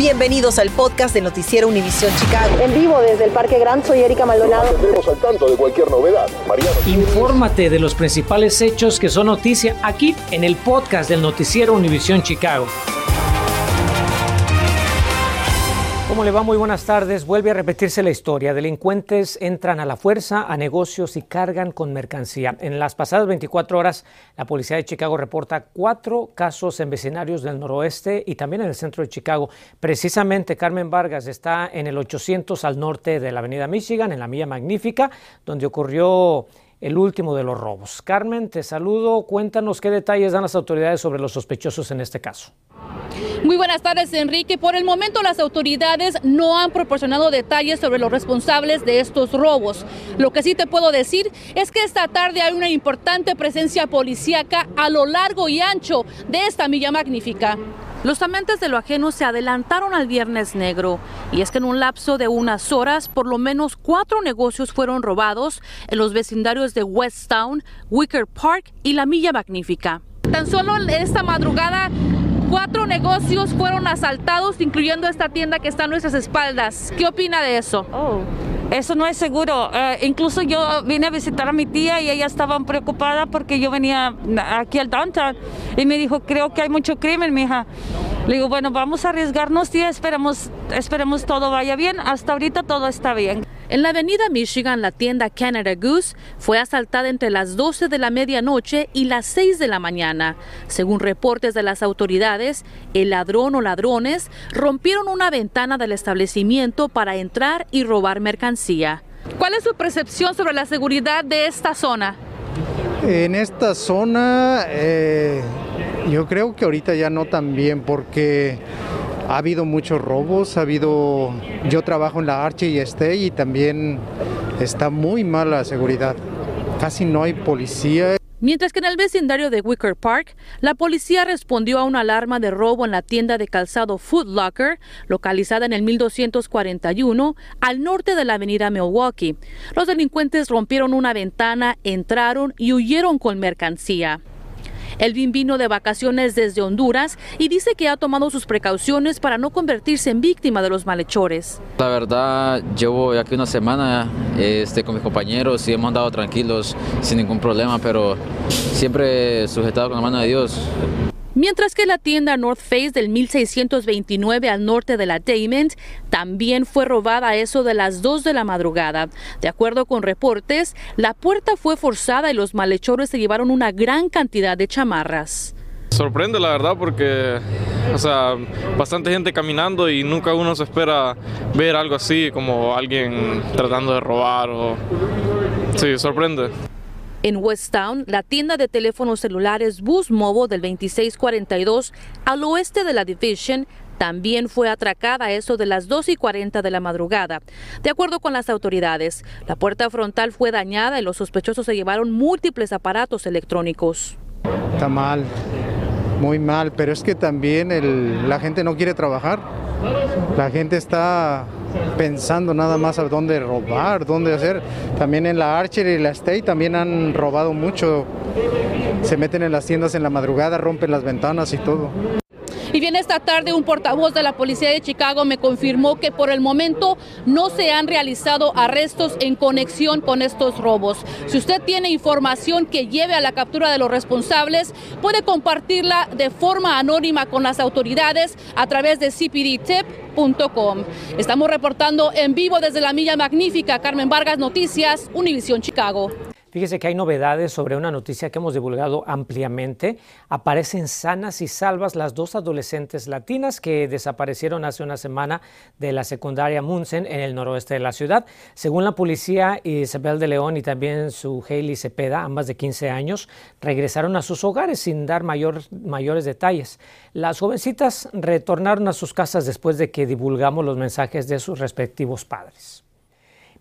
Bienvenidos al podcast de Noticiero Univisión Chicago. En vivo desde el Parque Gran, soy Erika Maldonado. Estamos al tanto de cualquier novedad. Mariano. Infórmate de los principales hechos que son noticia aquí en el podcast del Noticiero Univisión Chicago. ¿Cómo le va? Muy buenas tardes. Vuelve a repetirse la historia. Delincuentes entran a la fuerza a negocios y cargan con mercancía. En las pasadas 24 horas, la policía de Chicago reporta cuatro casos en vecinarios del noroeste y también en el centro de Chicago. Precisamente Carmen Vargas está en el 800 al norte de la avenida Michigan, en la Milla Magnífica, donde ocurrió el último de los robos. Carmen, te saludo. Cuéntanos qué detalles dan las autoridades sobre los sospechosos en este caso. Muy buenas tardes, Enrique. Por el momento las autoridades no han proporcionado detalles sobre los responsables de estos robos. Lo que sí te puedo decir es que esta tarde hay una importante presencia policíaca a lo largo y ancho de esta milla magnífica. Los amantes de lo ajeno se adelantaron al Viernes Negro y es que en un lapso de unas horas por lo menos cuatro negocios fueron robados en los vecindarios de Westtown, Wicker Park y la Milla Magnífica. Tan solo esta madrugada Cuatro negocios fueron asaltados, incluyendo esta tienda que está a nuestras espaldas. ¿Qué opina de eso? Oh, eso no es seguro. Eh, incluso yo vine a visitar a mi tía y ella estaba preocupada porque yo venía aquí al downtown y me dijo, creo que hay mucho crimen, mija. Le digo, bueno, vamos a arriesgarnos, tía, esperemos, esperemos todo vaya bien. Hasta ahorita todo está bien. En la avenida Michigan, la tienda Canada Goose fue asaltada entre las 12 de la medianoche y las 6 de la mañana. Según reportes de las autoridades, el ladrón o ladrones rompieron una ventana del establecimiento para entrar y robar mercancía. ¿Cuál es su percepción sobre la seguridad de esta zona? En esta zona, eh, yo creo que ahorita ya no tan bien porque ha habido muchos robos, ha habido, yo trabajo en la Arche y este y también está muy mala la seguridad. Casi no hay policía. Mientras que en el vecindario de Wicker Park, la policía respondió a una alarma de robo en la tienda de calzado Foot Locker, localizada en el 1241, al norte de la avenida Milwaukee. Los delincuentes rompieron una ventana, entraron y huyeron con mercancía. Elvin vino de vacaciones desde Honduras y dice que ha tomado sus precauciones para no convertirse en víctima de los malhechores. La verdad, llevo aquí una semana este, con mis compañeros y hemos andado tranquilos sin ningún problema, pero siempre sujetado con la mano de Dios. Mientras que la tienda North Face del 1629 al norte de la Damon también fue robada a eso de las 2 de la madrugada. De acuerdo con reportes, la puerta fue forzada y los malhechores se llevaron una gran cantidad de chamarras. Sorprende la verdad porque, o sea, bastante gente caminando y nunca uno se espera ver algo así como alguien tratando de robar o... Sí, sorprende. En Westtown, la tienda de teléfonos celulares Boost Mobile del 2642 al oeste de la Division también fue atracada a eso de las 2 y 40 de la madrugada. De acuerdo con las autoridades, la puerta frontal fue dañada y los sospechosos se llevaron múltiples aparatos electrónicos. Está mal, muy mal, pero es que también la gente no quiere trabajar. La gente está pensando nada más a dónde robar, dónde hacer. También en la Archer y la State también han robado mucho. Se meten en las tiendas en la madrugada, rompen las ventanas y todo. Y bien, esta tarde un portavoz de la Policía de Chicago me confirmó que por el momento no se han realizado arrestos en conexión con estos robos. Si usted tiene información que lleve a la captura de los responsables, puede compartirla de forma anónima con las autoridades a través de cpdtip.com. Estamos reportando en vivo desde la Milla Magnífica. Carmen Vargas, Noticias, Univisión Chicago. Fíjese que hay novedades sobre una noticia que hemos divulgado ampliamente. Aparecen sanas y salvas las dos adolescentes latinas que desaparecieron hace una semana de la secundaria Munsen en el noroeste de la ciudad. Según la policía, Isabel de León y también su Hailey Cepeda, ambas de 15 años, regresaron a sus hogares sin dar mayores detalles. Las jovencitas retornaron a sus casas después de que divulgamos los mensajes de sus respectivos padres.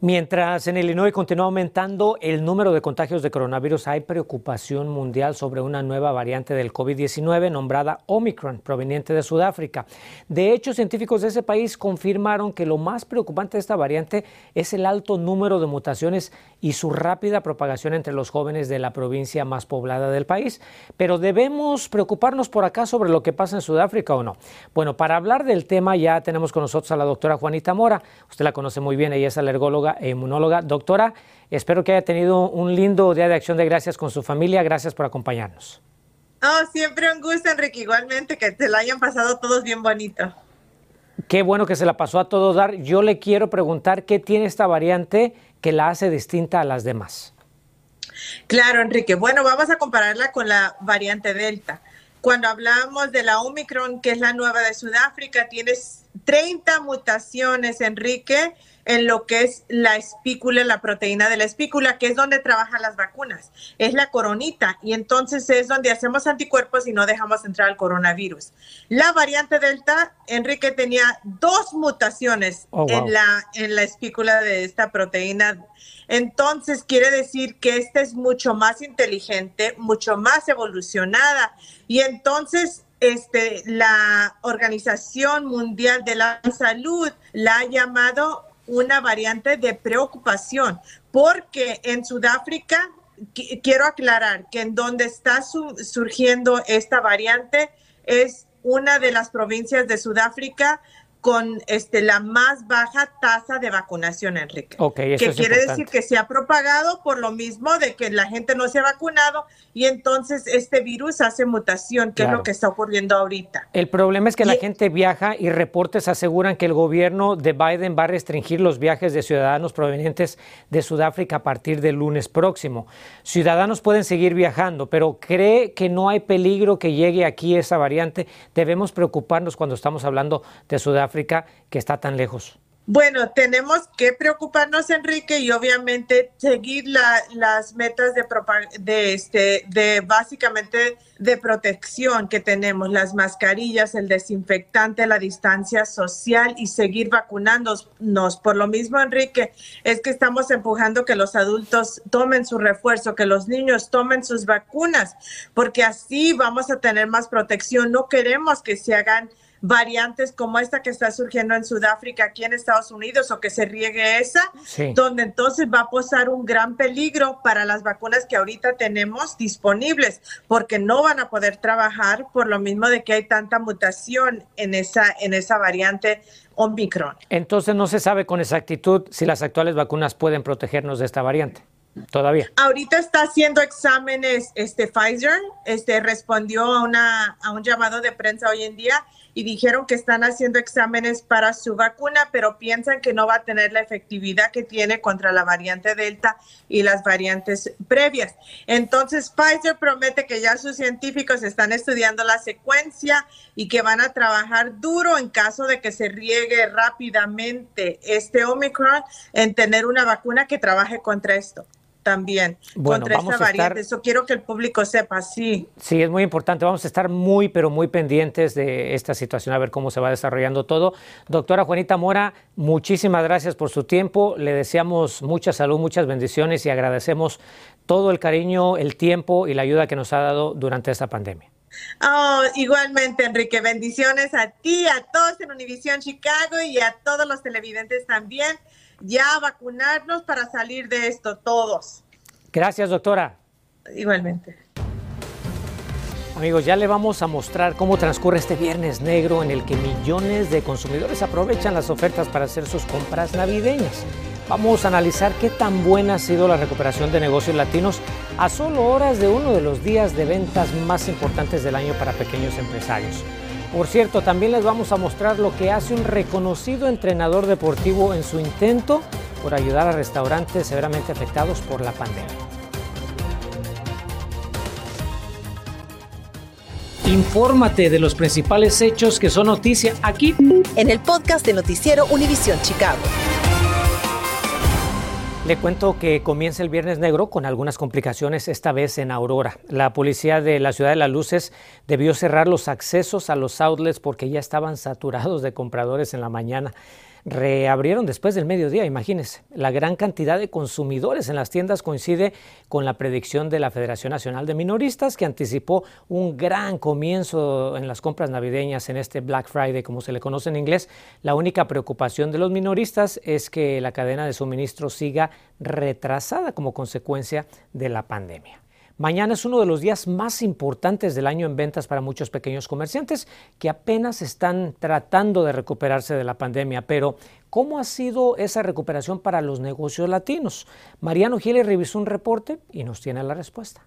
Mientras en Illinois continúa aumentando el número de contagios de coronavirus, hay preocupación mundial sobre una nueva variante del COVID-19 nombrada Omicron, proveniente de Sudáfrica. De hecho, científicos de ese país confirmaron que lo más preocupante de esta variante es el alto número de mutaciones y su rápida propagación entre los jóvenes de la provincia más poblada del país. Pero debemos preocuparnos por acá sobre lo que pasa en Sudáfrica o no. Bueno, para hablar del tema ya tenemos con nosotros a la doctora Juanita Mora. Usted la conoce muy bien, ella es alergóloga e inmunóloga. Doctora, espero que haya tenido un lindo día de acción de gracias con su familia. Gracias por acompañarnos. Oh, siempre un gusto, Enrique. Igualmente, que te la hayan pasado todos bien bonito. Qué bueno que se la pasó a todos dar. Yo le quiero preguntar qué tiene esta variante que la hace distinta a las demás. Claro, Enrique. Bueno, vamos a compararla con la variante Delta. Cuando hablamos de la Omicron, que es la nueva de Sudáfrica, tienes 30 mutaciones, Enrique, en lo que es la espícula, la proteína de la espícula, que es donde trabajan las vacunas. Es la coronita y entonces es donde hacemos anticuerpos y no dejamos entrar al coronavirus. La variante Delta, Enrique tenía dos mutaciones oh, en, la, en la espícula de esta proteína. Entonces quiere decir que esta es mucho más inteligente, mucho más evolucionada y entonces este, la Organización Mundial de la Salud la ha llamado una variante de preocupación, porque en Sudáfrica, quiero aclarar que en donde está surgiendo esta variante es una de las provincias de Sudáfrica con este, la más baja tasa de vacunación, Enrique. que quiere decir que se ha propagado por lo mismo de que la gente no se ha vacunado y entonces este virus hace mutación, que es lo que está ocurriendo ahorita. El problema es que la gente viaja y reportes aseguran que el gobierno de Biden va a restringir los viajes de ciudadanos provenientes de Sudáfrica a partir del lunes próximo. Ciudadanos pueden seguir viajando, pero cree que no hay peligro que llegue aquí esa variante. Debemos preocuparnos cuando estamos hablando de Sudáfrica África que está tan lejos? Bueno, tenemos que preocuparnos, Enrique, y obviamente seguir las metas de, de, este, de básicamente de protección que tenemos, las mascarillas, el desinfectante, la distancia social y seguir vacunándonos. Por lo mismo, Enrique, es que estamos empujando que los adultos tomen su refuerzo, que los niños tomen sus vacunas, porque así vamos a tener más protección. No queremos que se hagan variantes como esta que está surgiendo en Sudáfrica, aquí en Estados Unidos, o que se riegue esa, donde entonces va a posar un gran peligro para las vacunas que ahorita tenemos disponibles, porque no van a poder trabajar por lo mismo de que hay tanta mutación en esa, en esa variante Omicron. Entonces no se sabe con exactitud si las actuales vacunas pueden protegernos de esta variante. Todavía. Ahorita está haciendo exámenes, este Pfizer, este respondió a una a un llamado de prensa hoy en día y dijeron que están haciendo exámenes para su vacuna, pero piensan que no va a tener la efectividad que tiene contra la variante Delta y las variantes previas. Entonces, Pfizer promete que ya sus científicos están estudiando la secuencia y que van a trabajar duro en caso de que se riegue rápidamente este Omicron en tener una vacuna que trabaje contra esto también contra esta variante. Eso quiero que el público sepa, sí. Sí, es muy importante. Vamos a estar muy, pero muy pendientes de esta situación, a ver cómo se va desarrollando todo. Doctora Juanita Mora, muchísimas gracias por su tiempo. Le deseamos mucha salud, muchas bendiciones y agradecemos todo el cariño, el tiempo y la ayuda que nos ha dado durante esta pandemia. Oh, igualmente, Enrique, bendiciones a ti, a todos en Univisión Chicago y a todos los televidentes también ya vacunarnos para salir de esto todos. Gracias, doctora. Igualmente. Amigos, ya le vamos a mostrar cómo transcurre este viernes negro en el que millones de consumidores aprovechan las ofertas para hacer sus compras navideñas. Vamos a analizar qué tan buena ha sido la recuperación de negocios latinos a solo horas de uno de los días de ventas más importantes del año para pequeños empresarios. Por cierto, también les vamos a mostrar lo que hace un reconocido entrenador deportivo en su intento por ayudar a restaurantes severamente afectados por la pandemia. Infórmate de los principales hechos que son noticia aquí en el podcast de Noticiero Univisión Chicago. Le cuento que comienza el Viernes Negro con algunas complicaciones, esta vez en Aurora. La policía de la Ciudad de las Luces debió cerrar los accesos a los outlets porque ya estaban saturados de compradores en la mañana. Reabrieron después del mediodía, imagínense. La gran cantidad de consumidores en las tiendas coincide con la predicción de la Federación Nacional de Minoristas, que anticipó un gran comienzo en las compras navideñas en este Black Friday, como se le conoce en inglés. La única preocupación de los minoristas es que la cadena de suministro siga retrasada como consecuencia de la pandemia. Mañana es uno de los días más importantes del año en ventas para muchos pequeños comerciantes que apenas están tratando de recuperarse de la pandemia. Pero, ¿cómo ha sido esa recuperación para los negocios latinos? Mariano Gile revisó un reporte y nos tiene la respuesta.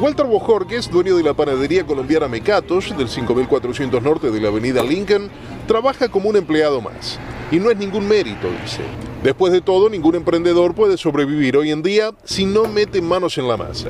Walter Bojorques, dueño de la panadería colombiana Mecatos del 5400 norte de la avenida Lincoln, trabaja como un empleado más. Y no es ningún mérito, dice. Después de todo, ningún emprendedor puede sobrevivir hoy en día si no mete manos en la masa.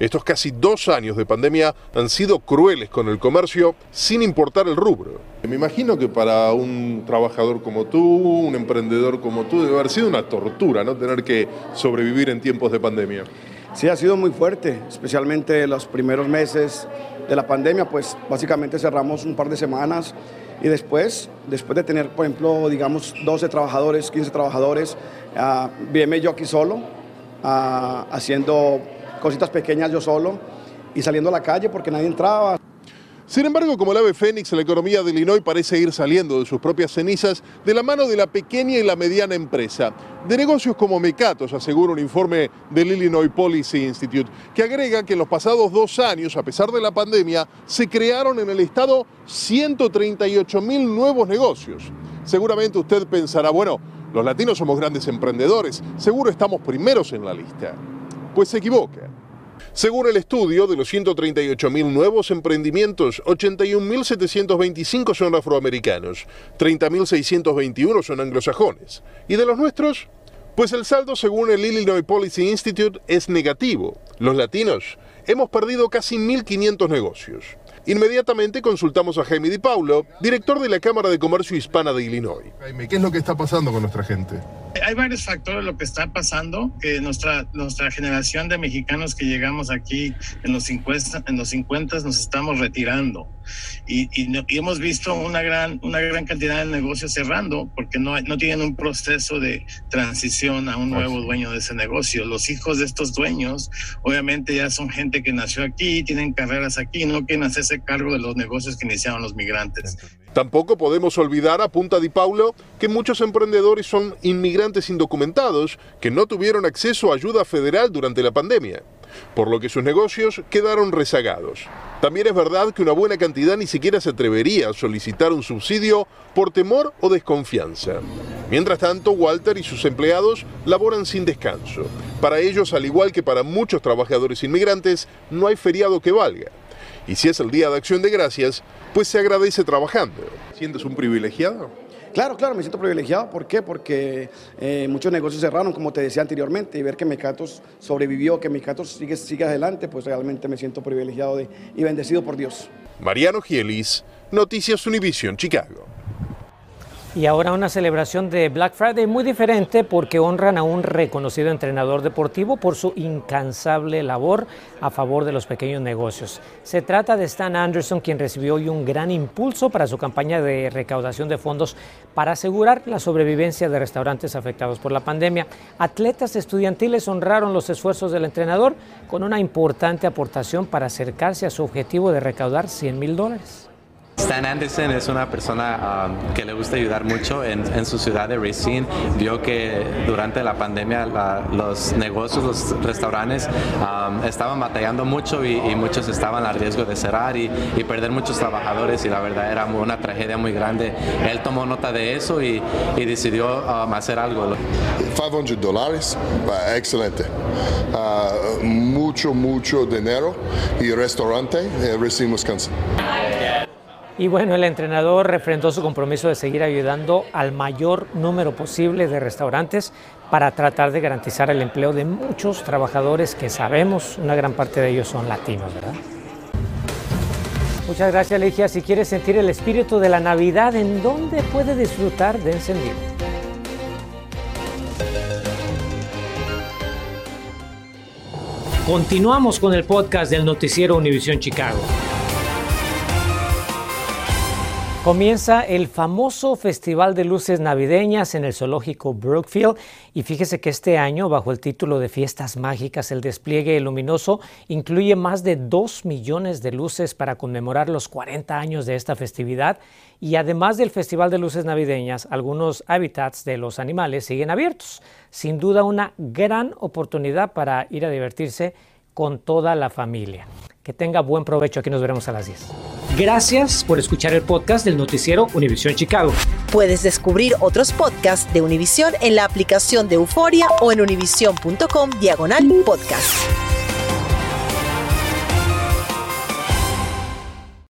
Estos casi dos años de pandemia han sido crueles con el comercio sin importar el rubro. Me imagino que para un trabajador como tú, un emprendedor como tú, debe haber sido una tortura, ¿no? Tener que sobrevivir en tiempos de pandemia. Sí, ha sido muy fuerte, especialmente los primeros meses de la pandemia, pues básicamente cerramos un par de semanas y después, después de tener, por ejemplo, digamos 12 trabajadores, 15 trabajadores, uh, yo aquí solo, ah, haciendo cositas pequeñas yo solo y saliendo a la calle porque nadie entraba. Sin embargo, como el ave fénix, la economía de Illinois parece ir saliendo de sus propias cenizas de la mano de la pequeña y la mediana empresa. De negocios como Mecatos, asegura un informe del Illinois Policy Institute, que agrega que en los pasados dos años, a pesar de la pandemia, se crearon en el estado 138 mil nuevos negocios. Seguramente usted pensará, bueno, los latinos somos grandes emprendedores, seguro estamos primeros en la lista. Pues se equivoca. Según el estudio, de los 138.000 nuevos emprendimientos, 81.725 son afroamericanos, 30.621 son anglosajones. ¿Y de los nuestros? Pues el saldo, según el Illinois Policy Institute, es negativo. Los latinos hemos perdido casi 1.500 negocios. Inmediatamente consultamos a Jaime Di Paulo, director de la Cámara de Comercio Hispana de Illinois. Jaime, ¿qué es lo que está pasando con nuestra gente? Hay varios factores lo que está pasando, que nuestra, nuestra generación de mexicanos que llegamos aquí en los 50, en los 50 nos estamos retirando y, y, hemos visto una gran, una gran cantidad de negocios cerrando porque no, no tienen un proceso de transición a un nuevo dueño de ese negocio. Los hijos de estos dueños obviamente ya son gente que nació aquí, tienen carreras aquí, no quieren hacerse cargo de los negocios que iniciaron los migrantes. Tampoco podemos olvidar, a Punta Di Paulo, que muchos emprendedores son inmigrantes indocumentados que no tuvieron acceso a ayuda federal durante la pandemia, por lo que sus negocios quedaron rezagados. También es verdad que una buena cantidad ni siquiera se atrevería a solicitar un subsidio por temor o desconfianza. Mientras tanto, Walter y sus empleados laboran sin descanso. Para ellos, al igual que para muchos trabajadores inmigrantes, no hay feriado que valga. Y si es el Día de Acción de Gracias, pues se agradece trabajando. ¿Sientes un privilegiado? Claro, claro, me siento privilegiado. ¿Por qué? Porque eh, muchos negocios cerraron, como te decía anteriormente, y ver que Mecatos sobrevivió, que Mecatos sigue, adelante, pues realmente me siento privilegiado y bendecido por Dios. Mariano Gielis, Noticias Univision, Chicago. Y ahora una celebración de Black Friday muy diferente porque honran a un reconocido entrenador deportivo por su incansable labor a favor de los pequeños negocios. Se trata de Stan Anderson, quien recibió hoy un gran impulso para su campaña de recaudación de fondos para asegurar la sobrevivencia de restaurantes afectados por la pandemia. Atletas estudiantiles honraron los esfuerzos del entrenador con una importante aportación para acercarse a su objetivo de recaudar 100 mil dólares. Stan Anderson es una persona um, que le gusta ayudar mucho en, su ciudad de Racine. Vio que durante la pandemia los negocios, los restaurantes um, estaban batallando mucho y, muchos estaban a riesgo de cerrar y, perder muchos trabajadores y la verdad era una tragedia muy grande. Él tomó nota de eso y, decidió um, hacer algo. 500 dólares, excelente. Uh, mucho, mucho dinero y restaurante, eh, Racine, Wisconsin. Y bueno, el entrenador refrendó su compromiso de seguir ayudando al mayor número posible de restaurantes para tratar de garantizar el empleo de muchos trabajadores que sabemos, una gran parte de ellos son latinos, ¿verdad? Muchas gracias, Ligia. Si quieres sentir el espíritu de la Navidad, ¿en dónde puede disfrutar de encendido? Continuamos con el podcast del noticiero Univisión Chicago. Comienza el famoso Festival de Luces Navideñas en el zoológico Brookfield y fíjese que este año, bajo el título de Fiestas Mágicas, el despliegue luminoso incluye más de 2 millones de luces para conmemorar los 40 años de esta festividad y además del Festival de Luces Navideñas, algunos hábitats de los animales siguen abiertos. Sin duda una gran oportunidad para ir a divertirse con toda la familia. Que tenga buen provecho. Aquí nos veremos a las 10. Gracias por escuchar el podcast del noticiero Univisión Chicago. Puedes descubrir otros podcasts de Univisión en la aplicación de Euforia o en univision.com diagonal podcast.